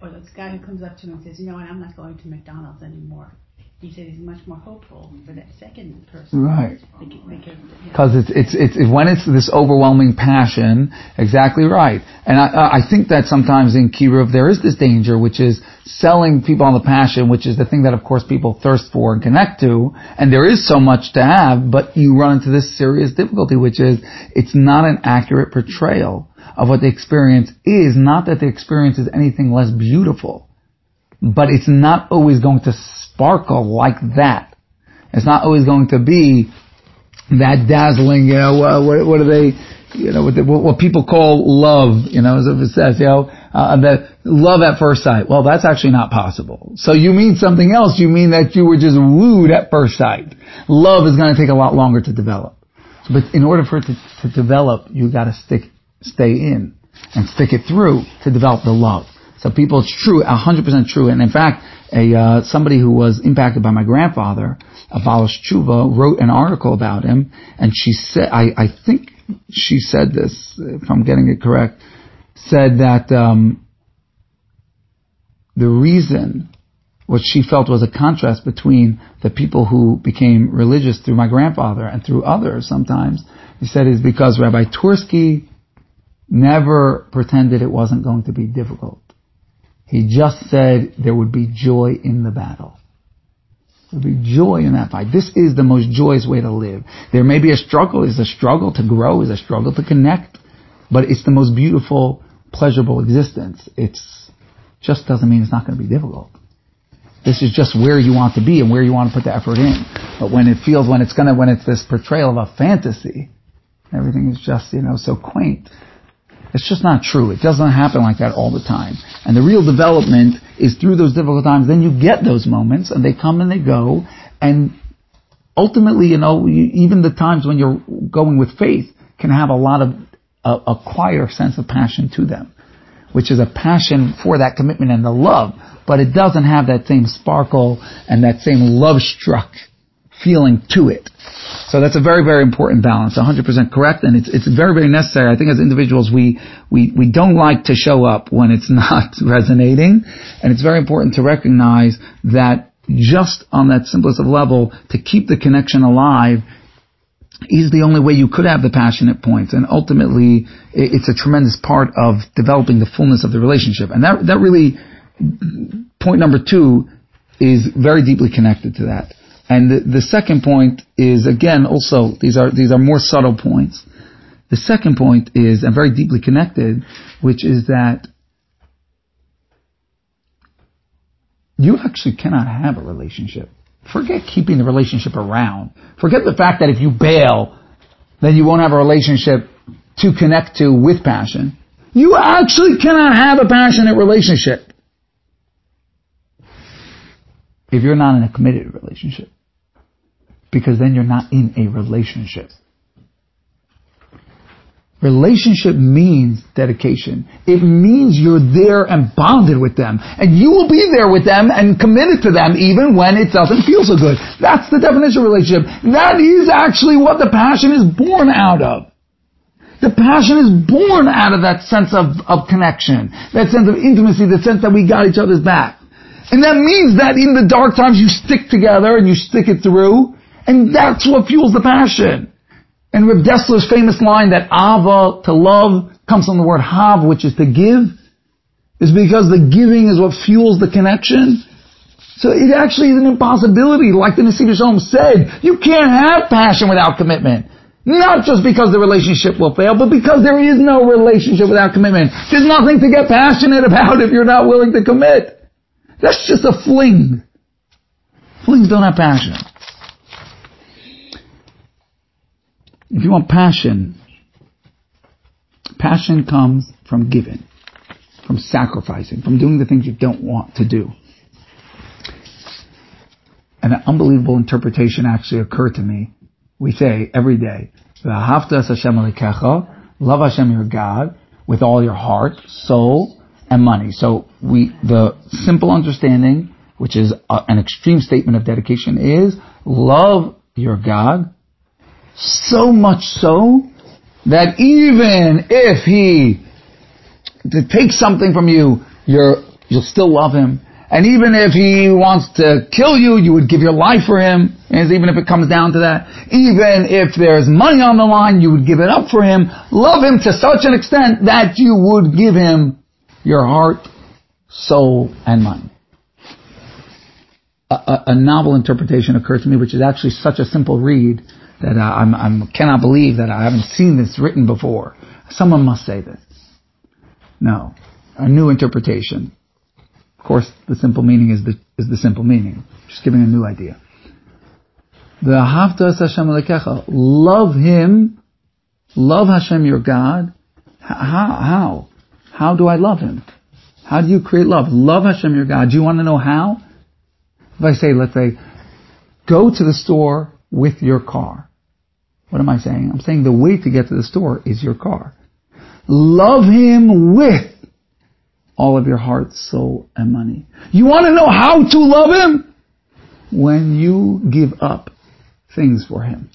Or this guy who comes up to him and says, "You know what? I'm not going to McDonald's anymore." He said he's much more hopeful for that second person. Right. Because, because you know, Because it's, it's, it's, it- when it's this overwhelming passion, exactly right. And I, I think that sometimes in Kiruv there is this danger, which is selling people on the passion, which is the thing that of course people thirst for and connect to. And there is so much to have, but you run into this serious difficulty, which is it's not an accurate portrayal of what the experience is. Not that the experience is anything less beautiful, but it's not always going to sparkle like that. It's not always going to be that dazzling, you know, uh, what, what are they, you know, what, the, what, people call love, you know, as if it says, you know, uh, the love at first sight. Well, that's actually not possible. So you mean something else. You mean that you were just wooed at first sight. Love is going to take a lot longer to develop. But in order for it to, to develop, you got to stick, stay in and stick it through to develop the love. So people, it's true, 100% true. And in fact, a uh, somebody who was impacted by my grandfather, a Abalish Chuva, wrote an article about him, and she said, I, I think she said this, if I'm getting it correct, said that um, the reason what she felt was a contrast between the people who became religious through my grandfather and through others sometimes, he said is because Rabbi Twersky never pretended it wasn't going to be difficult. He just said there would be joy in the battle. There would be joy in that fight. This is the most joyous way to live. There may be a struggle. Is a struggle to grow. Is a struggle to connect. But it's the most beautiful, pleasurable existence. It's just doesn't mean it's not going to be difficult. This is just where you want to be and where you want to put the effort in. But when it feels, when it's gonna, when it's this portrayal of a fantasy, everything is just, you know, so quaint. It's just not true. It doesn't happen like that all the time. And the real development is through those difficult times. Then you get those moments, and they come and they go. And ultimately, you know, even the times when you're going with faith can have a lot of uh, a, a quieter sense of passion to them, which is a passion for that commitment and the love. But it doesn't have that same sparkle and that same love struck feeling to it. So that's a very, very important balance. 100% correct, and it's it's very, very necessary. I think as individuals, we we we don't like to show up when it's [laughs] not resonating, and it's very important to recognize that just on that simplest of level, to keep the connection alive is the only way you could have the passionate points, and ultimately, it's a tremendous part of developing the fullness of the relationship. And that that really point number two is very deeply connected to that. And the, the second point is again also these are these are more subtle points. The second point is and very deeply connected, which is that you actually cannot have a relationship. Forget keeping the relationship around. Forget the fact that if you bail, then you won't have a relationship to connect to with passion. You actually cannot have a passionate relationship if you're not in a committed relationship because then you're not in a relationship. Relationship means dedication. It means you're there and bonded with them. And you will be there with them and committed to them even when it doesn't feel so good. That's the definition of relationship. That is actually what the passion is born out of. The passion is born out of that sense of, of connection, that sense of intimacy, the sense that we got each other's back. And that means that in the dark times you stick together and you stick it through. And that's what fuels the passion. And Reb Dessler's famous line that Ahava, to love, comes from the word Hav, which is to give, is because the giving is what fuels the connection. So it actually is an impossibility, like the Nesiv Shalom said. You can't have passion without commitment. Not just because the relationship will fail, but because there is no relationship without commitment. There's nothing to get passionate [laughs] about if you're not willing to commit. That's just a fling. Flings don't have passion. If you want passion, passion comes from giving, from sacrificing, from doing the things you don't want to do. And an unbelievable interpretation actually occurred to me. We say every day, Hashem love Hashem your God with all your heart, soul, and money. So we, the simple understanding, which is a, an extreme statement of dedication is love your God so much so that even if he takes something from you, you're, you'll still love him. And even if he wants to kill you, you would give your life for him. And even if it comes down to that. Even if there's money on the line, you would give it up for him. Love him to such an extent that you would give him your heart, soul, and mind. A, a, a novel interpretation occurred to me, which is actually such a simple read that I I'm, I'm, cannot believe that I haven't seen this written before. Someone must say this. No, a new interpretation. Of course, the simple meaning is the is the simple meaning. Just giving a new idea. V'ahavta es Hashem Elokecha. Love Him. Love Hashem your God. How? How? How do I love Him? How do you create love? Love Hashem your God. Do you want to know how? If I say, let's say, go to the store with your car. What am I saying? I'm saying the way to get to the store is your car. Love Him with all of your heart, soul, and money. You want to know how to love Him? When you give up things for Him.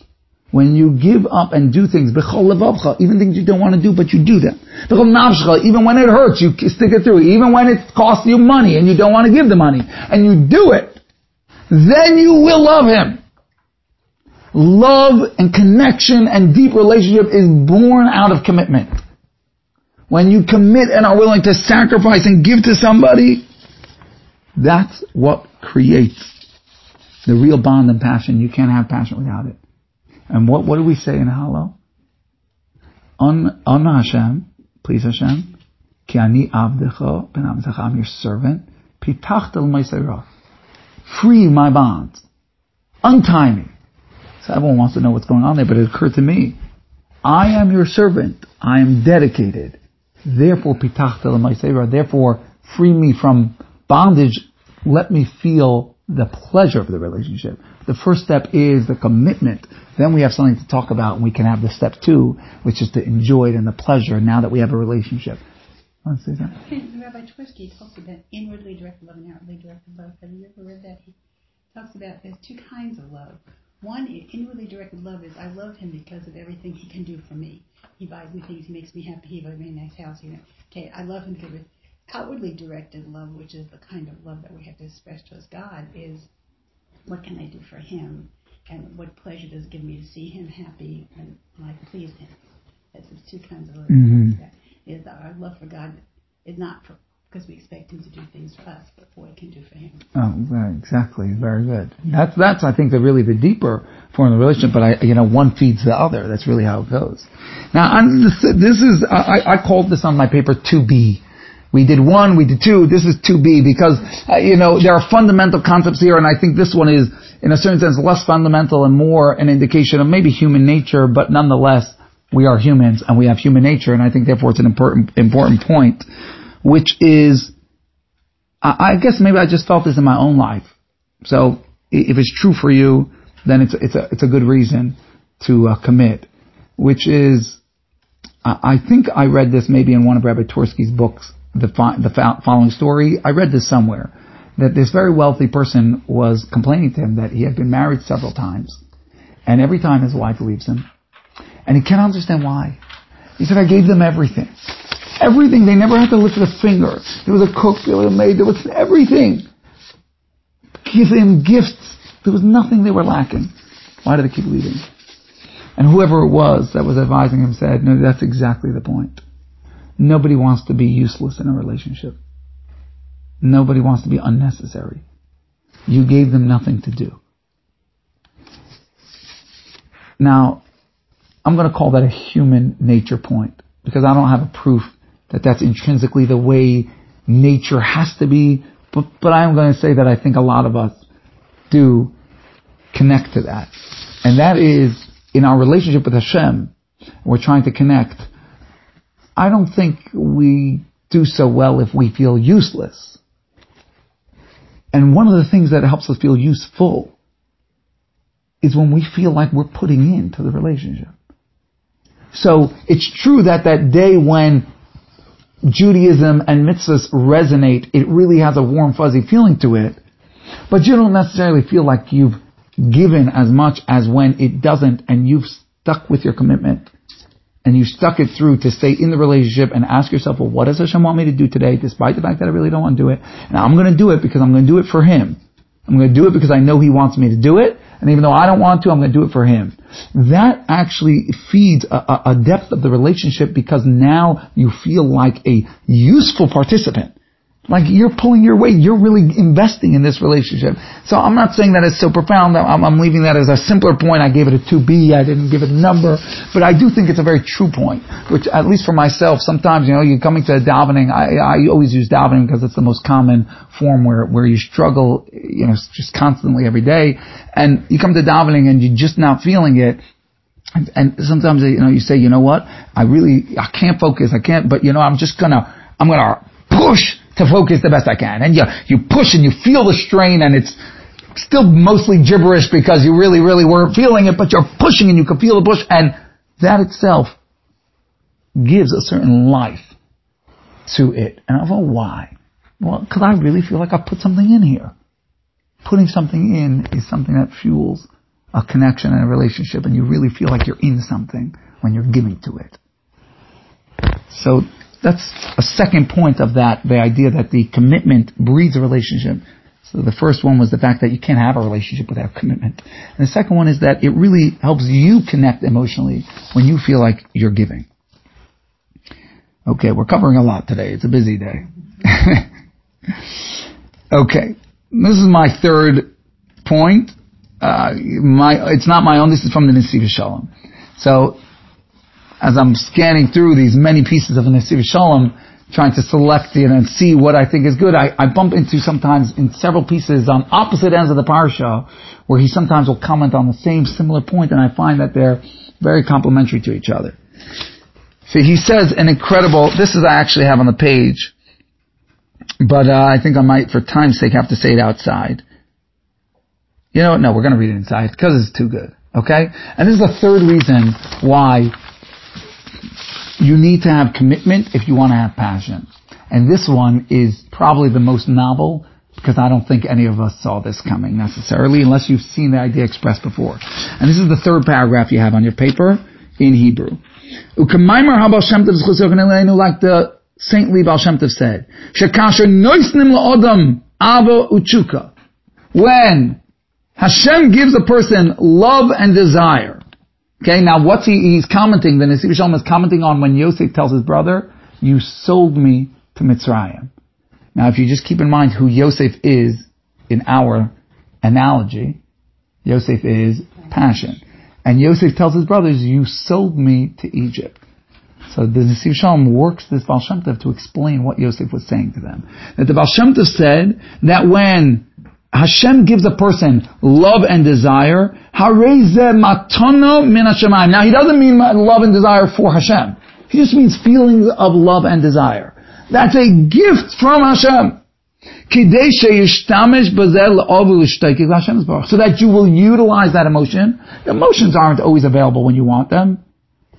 When you give up and do things, even things you don't want to do, but you do them. Even when it hurts, you stick it through. Even when it costs you money and you don't want to give the money, and you do it, then you will love Him. Love and connection and deep relationship is born out of commitment. When you commit and are willing to sacrifice and give to somebody, that's what creates the real bond and passion. You can't have passion without it. And what, what do we say in Hallel? On, on Hashem, please Hashem, ki ani avdecha ben I'm your servant, pitach el Free my bonds. Untie me. So everyone wants to know what's going on there, but it occurred to me. I am your servant. I am dedicated. Therefore, pitachta Therefore, free me from bondage. Let me feel the pleasure of the relationship. The first step is the commitment. Then we have something to talk about, and we can have the step two, which is to enjoy it and the pleasure. Now that we have a relationship. Want to say something? [laughs] Rabbi Twersky talks about inwardly directed love and outwardly directed love. Have you ever read that? He talks about there's two kinds of love. One inwardly directed love is I love him because of everything he can do for me. He buys me things, he makes me happy, he buys me a nice house. You know, okay, I love him because outwardly directed love, which is the kind of love that we have to express towards God, is what can I do for him, and what pleasure does it give me to see him happy and, I please him. That's the two kinds of love. Mm-hmm. Is our love for God is not for because we expect him to do things for us, but for what he can do for him. Oh, exactly. Very good. That's that's I think the really the deeper form of the relationship. But I, you know, one feeds the other. That's really how it goes. Now, this, this is I, I called this on my paper to be. We did one, we did two, this is 2B because, uh, you know, there are fundamental concepts here and I think this one is, in a certain sense, less fundamental and more an indication of maybe human nature, but nonetheless, we are humans and we have human nature and I think therefore it's an important, important point which is, I, I guess maybe I just felt this in my own life. So if it's true for you, then it's it's a it's a good reason to uh, commit. Which is, I think I read this maybe in one of Rabbi Twersky's books, the the following story. I read this somewhere that this very wealthy person was complaining to him that he had been married several times, and every time his wife leaves him, and he can't understand why. He said, "I gave them everything." Everything. They never had to lift a finger. There was a cook, there was a maid, there was everything. Give them gifts. There was nothing they were lacking. Why do they keep leaving? And whoever it was that was advising him said, no, that's exactly the point. Nobody wants to be useless in a relationship. Nobody wants to be unnecessary. You gave them nothing to do. Now, I'm going to call that a human nature point because I don't have a proof that that's intrinsically the way nature has to be, but, but I am going to say that I think a lot of us do connect to that. And that is in our relationship with Hashem, we're trying to connect. I don't think we do so well if we feel useless. And one of the things that helps us feel useful is when we feel like we're putting into the relationship. So it's true that that day when Judaism and mitzvahs resonate, it really has a warm, fuzzy feeling to it. But you don't necessarily feel like you've given as much as when it doesn't and you've stuck with your commitment and you stuck it through to stay in the relationship and ask yourself, well, what does Hashem want me to do today, despite the fact that I really don't want to do it? And I'm going to do it because I'm going to do it for Him. I'm going to do it because I know He wants me to do it. And even though I don't want to, I'm going to do it for him. That actually feeds a, a depth of the relationship because now you feel like a useful participant. Like you're pulling your weight. You're really investing in this relationship. So I'm not saying that it's so profound. I'm, I'm leaving that as a simpler point. I gave it a 2B. I didn't give it a number. But I do think it's a very true point, which at least for myself, sometimes, you know, you're coming to davening. I, I always use davening because it's the most common form where, where you struggle, you know, just constantly every day. And you come to davening and you're just not feeling it. And, and sometimes, you know, you say, you know what? I really, I can't focus. I can't, but you know, I'm just gonna, I'm gonna push to focus the best I can. And you, you push and you feel the strain and it's still mostly gibberish because you really, really weren't feeling it, but you're pushing and you can feel the push and that itself gives a certain life to it. And I thought, why? Well, because I really feel like I put something in here. Putting something in is something that fuels a connection and a relationship and you really feel like you're in something when you're giving to it. So that's a second point of that, the idea that the commitment breeds a relationship. So the first one was the fact that you can't have a relationship without commitment. And the second one is that it really helps you connect emotionally when you feel like you're giving. Okay, we're covering a lot today. It's a busy day. [laughs] okay, this is my third point. Uh, my, it's not my own. This is from the Nesiv Shalom. So as I'm scanning through these many pieces of Nesiv Shalom, trying to select it and see what I think is good, I, I bump into sometimes in several pieces on opposite ends of the parsha, where he sometimes will comment on the same similar point, and I find that they're very complementary to each other. So he says an incredible, this is I actually have on the page, but uh, I think I might, for time's sake, have to say it outside. You know what? No, we're going to read it inside because it's too good. Okay? And this is the third reason why you need to have commitment if you want to have passion. And this one is probably the most novel because I don't think any of us saw this coming necessarily unless you've seen the idea expressed before. And this is the third paragraph you have on your paper in Hebrew. Like the saintly Baal Shem Tov said. When Hashem gives a person love and desire, okay, now what's he, he's commenting, the Nesiv Shalom is commenting on when Yosef tells his brother, you sold me to Mitzrayim. Now if you just keep in mind who Yosef is in our analogy, Yosef is passion. And Yosef tells his brothers, you sold me to Egypt. So the Nesiv Shalom works this Baal Shem to explain what Yosef was saying to them. That the Baal Shem said that when Hashem gives a person love and desire, Now he doesn't mean love and desire for Hashem. He just means feelings of love and desire. That's a gift from Hashem. So that you will utilize that emotion. Emotions aren't always available when you want them.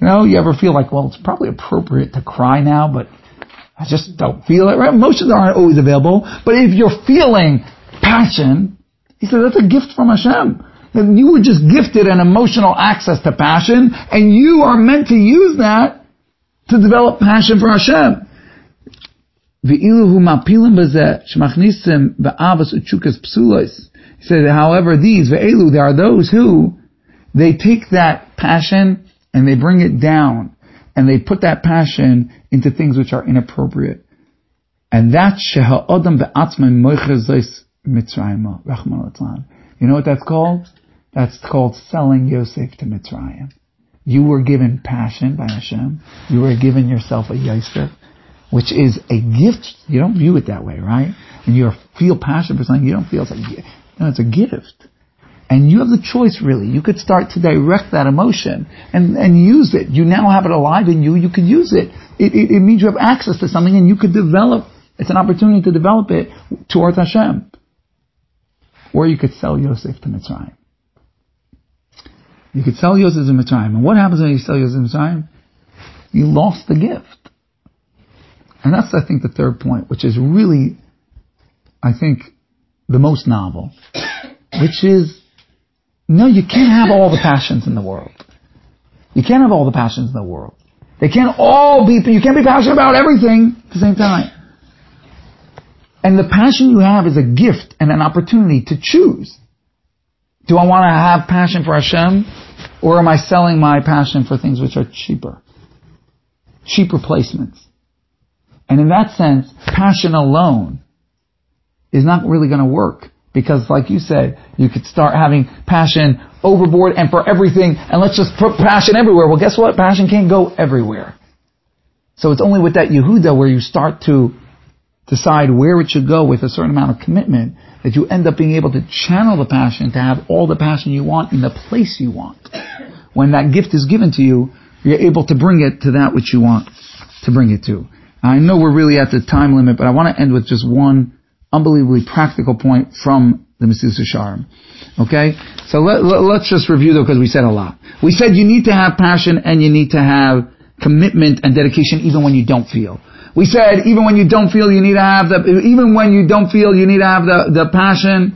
You know, you ever feel like, well, it's probably appropriate to cry now, but I just don't feel it, right? Emotions aren't always available. But if you're feeling passion, he said that's a gift from Hashem. You were just gifted an emotional access to passion, and you are meant to use that to develop passion for Hashem. He said, however, these, ve'elu, there are those who, they take that passion and they bring it down and they put that passion into things which are inappropriate. And that's sheha'odam be'atzman moichezos Mitzrayim, Rahman You know what that's called? That's called selling Yosef to Mitzrayim. You were given passion by Hashem. You were given yourself a Yosef which is a gift. You don't view it that way, right? And you feel passion for something, you don't feel it's a gift. No, it's a gift. And you have the choice really. You could start to direct that emotion and, and use it. You now have it alive in you, you could use it. It, it. it means you have access to something and you could develop, it's an opportunity to develop it towards Hashem. Or you could sell Yosef to Mitzrayim. You could sell Yosef to Mitzrayim. And what happens when you sell Yosef to Mitzrayim? You lost the gift. And that's, I think, the third point, which is really, I think, the most novel, which is, no, you can't have all the passions in the world. You can't have all the passions in the world. They can't all be, you can't be passionate about everything at the same time. And the passion you have is a gift and an opportunity to choose. Do I want to have passion for Hashem, or am I selling my passion for things which are cheaper? Cheap replacements. And in that sense, passion alone is not really going to work. Because like you said, you could start having passion overboard and for everything, and let's just put passion everywhere. Well, guess what? Passion can't go everywhere. So it's only with that Yehuda where you start to decide where it should go with a certain amount of commitment that you end up being able to channel the passion to have all the passion you want in the place you want. When that gift is given to you, you're able to bring it to that which you want to bring it to. I know we're really at the time limit, but I want to end with just one unbelievably practical point from the Mesilas Yesharim. Okay? So let, let, us just review though, because we said a lot. We said you need to have passion and you need to have commitment and dedication even when you don't feel. We said even when you don't feel, you need to have the, even when you don't feel, you need to have the, the passion.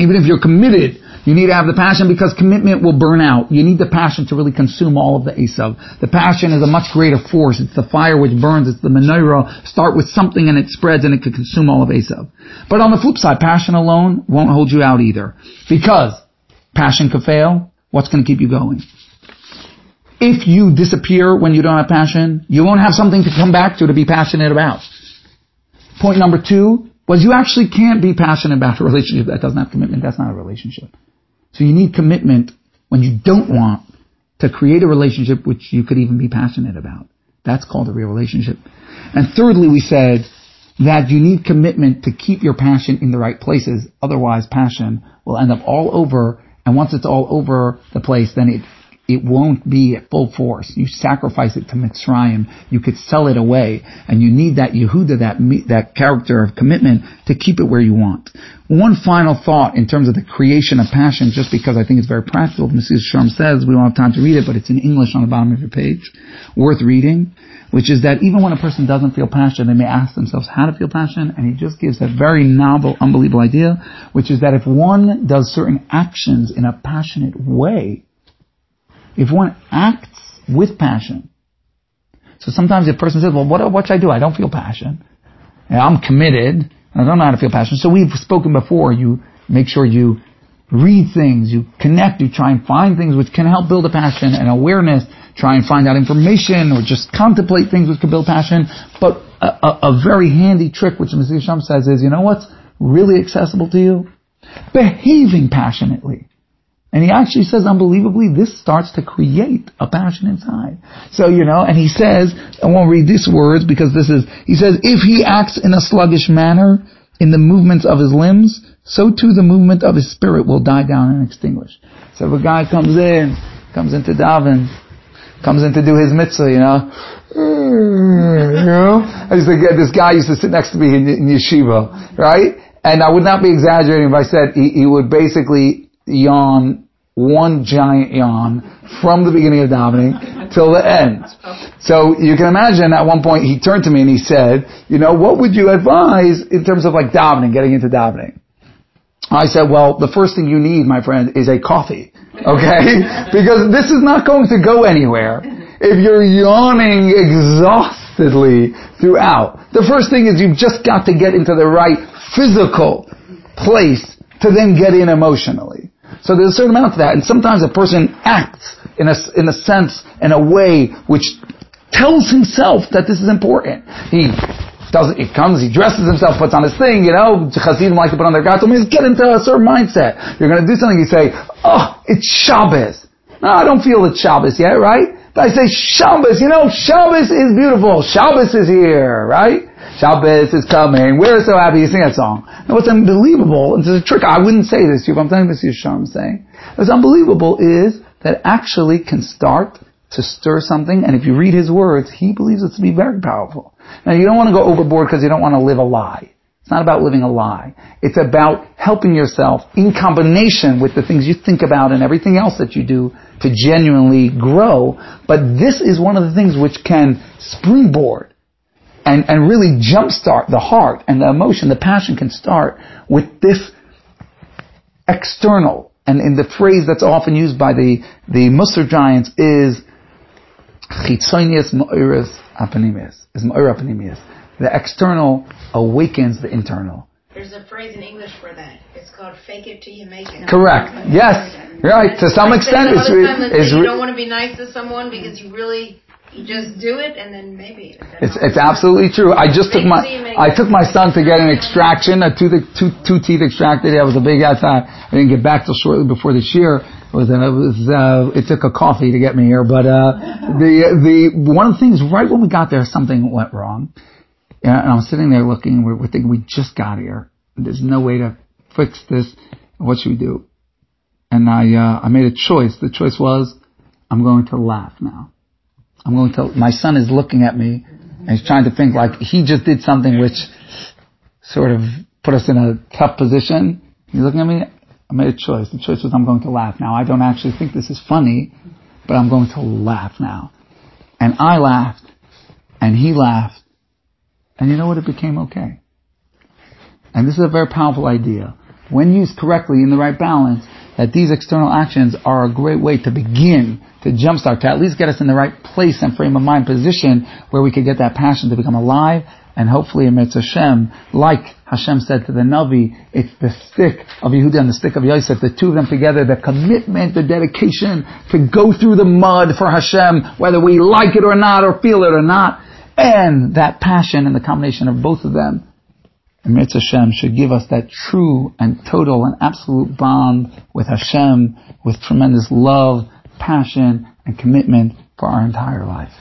Even if you're committed, you need to have the passion because commitment will burn out. You need the passion to really consume all of the Esav. The passion is a much greater force. It's the fire which burns. It's the menorah. Start with something and it spreads and it can consume all of Esav. But on the flip side, passion alone won't hold you out either. Because passion could fail. What's going to keep you going? If you disappear when you don't have passion, you won't have something to come back to to be passionate about. Point number two was you actually can't be passionate about a relationship that doesn't have commitment. That's not a relationship. So you need commitment when you don't want to create a relationship which you could even be passionate about. That's called a real relationship. And thirdly, we said that you need commitment to keep your passion in the right places. Otherwise, passion will end up all over. And once it's all over the place, then it it won't be at full force. You sacrifice it to Mitzrayim. You could sell it away, and you need that Yehuda, that that character of commitment, to keep it where you want. One final thought in terms of the creation of passion, just because I think it's very practical. Mesilas Yesharim says we don't have time to read it, but it's in English on the bottom of your page, worth reading. Which is that even when a person doesn't feel passion, they may ask themselves how to feel passion, and he just gives a very novel, unbelievable idea, which is that if one does certain actions in a passionate way, if one acts with passion. So sometimes a person says, well, what, what should I do? I don't feel passion. I'm committed. I don't know how to feel passion. So we've spoken before. You make sure you read things, you connect, you try and find things which can help build a passion and awareness, try and find out information or just contemplate things which can build passion. But a, a, a very handy trick, which Mesilas Yesharim says is, you know what's really accessible to you? Behaving passionately. And he actually says, unbelievably, this starts to create a passion inside. So, you know, and he says, I won't read these words because this is, he says, if he acts in a sluggish manner in the movements of his limbs, so too the movement of his spirit will die down and extinguish. So if a guy comes in, comes into daven, comes in to do his mitzvah, you know, mm, you know, I used to get, this guy used to sit next to me in, in yeshiva, right? And I would not be exaggerating if I said he, he would basically yawn, one giant yawn from the beginning of davening till the end. So you can imagine at one point he turned to me and he said, you know, what would you advise in terms of like davening, getting into davening? I said, well, the first thing you need, my friend, is a coffee. Okay? [laughs] because this is not going to go anywhere if you're yawning exhaustedly throughout. The first thing is you've just got to get into the right physical place to then get in emotionally. So there's a certain amount to that, and sometimes a person acts in a, in a sense, in a way which tells himself that this is important. He does he comes, he dresses himself, puts on his thing, you know, Chassidim like to put on their gartel, means get into a certain mindset. You're gonna do something, you say, oh, it's Shabbos. No, I don't feel it's Shabbos yet, right? But I say Shabbos, you know, Shabbos is beautiful. Shabbos is here, right? Shabbos is coming. We're so happy you sing that song. And what's unbelievable, and it's a trick, I wouldn't say this to you, but I'm telling this to you, I'm saying. What's unbelievable is that actually can start to stir something, and if you read his words, he believes it to be very powerful. Now you don't want to go overboard because you don't want to live a lie. It's not about living a lie. It's about helping yourself in combination with the things you think about and everything else that you do to genuinely grow. But this is one of the things which can springboard and, and really jumpstart the heart and the emotion, the passion can start with this external. And in the phrase that's often used by the, the Musar giants is chitzonius ma'iris apanimius, is ma'ir apanimius. The external awakens the internal. There's a phrase in English for that. It's called "fake it till you make it." Correct. Yes. Right. To some extent, it's, time it's you don't want to be nice to someone because you really just do it and then maybe It's, it's absolutely true. I just took my, I took my son to get an extraction, a tooth, two, two teeth extracted. It was a big ass. I didn't get back till shortly before this year. It was, uh, it was, uh, it took a coffee to get me here, but, uh, [laughs] the, the, one of the things right when we got there, something went wrong. And I'm sitting there looking, we're, we're thinking we just got here. There's no way to fix this. What should we do? And I, uh, I made a choice. The choice was, I'm going to laugh now. I'm going to, my son is looking at me and he's trying to think like he just did something which sort of put us in a tough position. He's looking at me. I made a choice. The choice was I'm going to laugh now. I don't actually think this is funny, but I'm going to laugh now. And I laughed and he laughed and you know what? It became okay. And this is a very powerful idea. When used correctly in the right balance, that these external actions are a great way to begin to jumpstart, to at least get us in the right place and frame of mind position where we could get that passion to become alive and hopefully amidst Hashem, like Hashem said to the Navi, it's the stick of Yehuda and the stick of Yosef, the two of them together, the commitment, the dedication to go through the mud for Hashem, whether we like it or not, or feel it or not, and that passion and the combination of both of them Mitzvah Hashem should give us that true and total and absolute bond with Hashem, with tremendous love, passion, and commitment for our entire life.